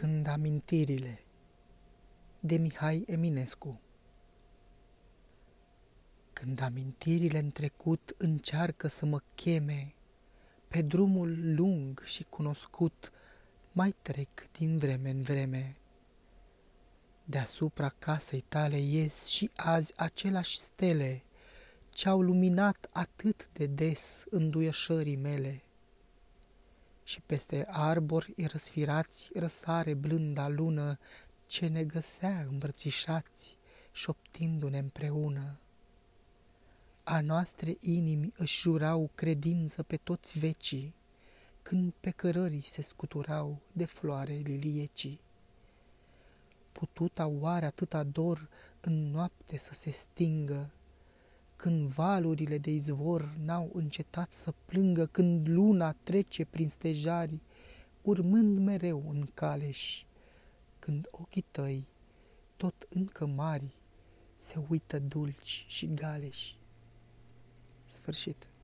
Când amintirile de Mihai Eminescu Când amintirile în trecut încearcă să mă cheme Pe drumul lung și cunoscut mai trec din vreme în vreme. Deasupra casei tale ies și azi aceleași stele Ce-au luminat atât de des înduieșării mele și peste arbori răsfirați răsare blânda lună ce ne găsea îmbrățișați, șoptindu-ne împreună. A noastre inimi își jurau credință pe toți vecii, când pe cărării se scuturau de floare liliecii. Pututa oare atâta dor în noapte să se stingă, când valurile de izvor n-au încetat să plângă, când luna trece prin stejari, urmând mereu în caleși, când ochii tăi, tot încă mari, se uită dulci și galeși. Sfârșit.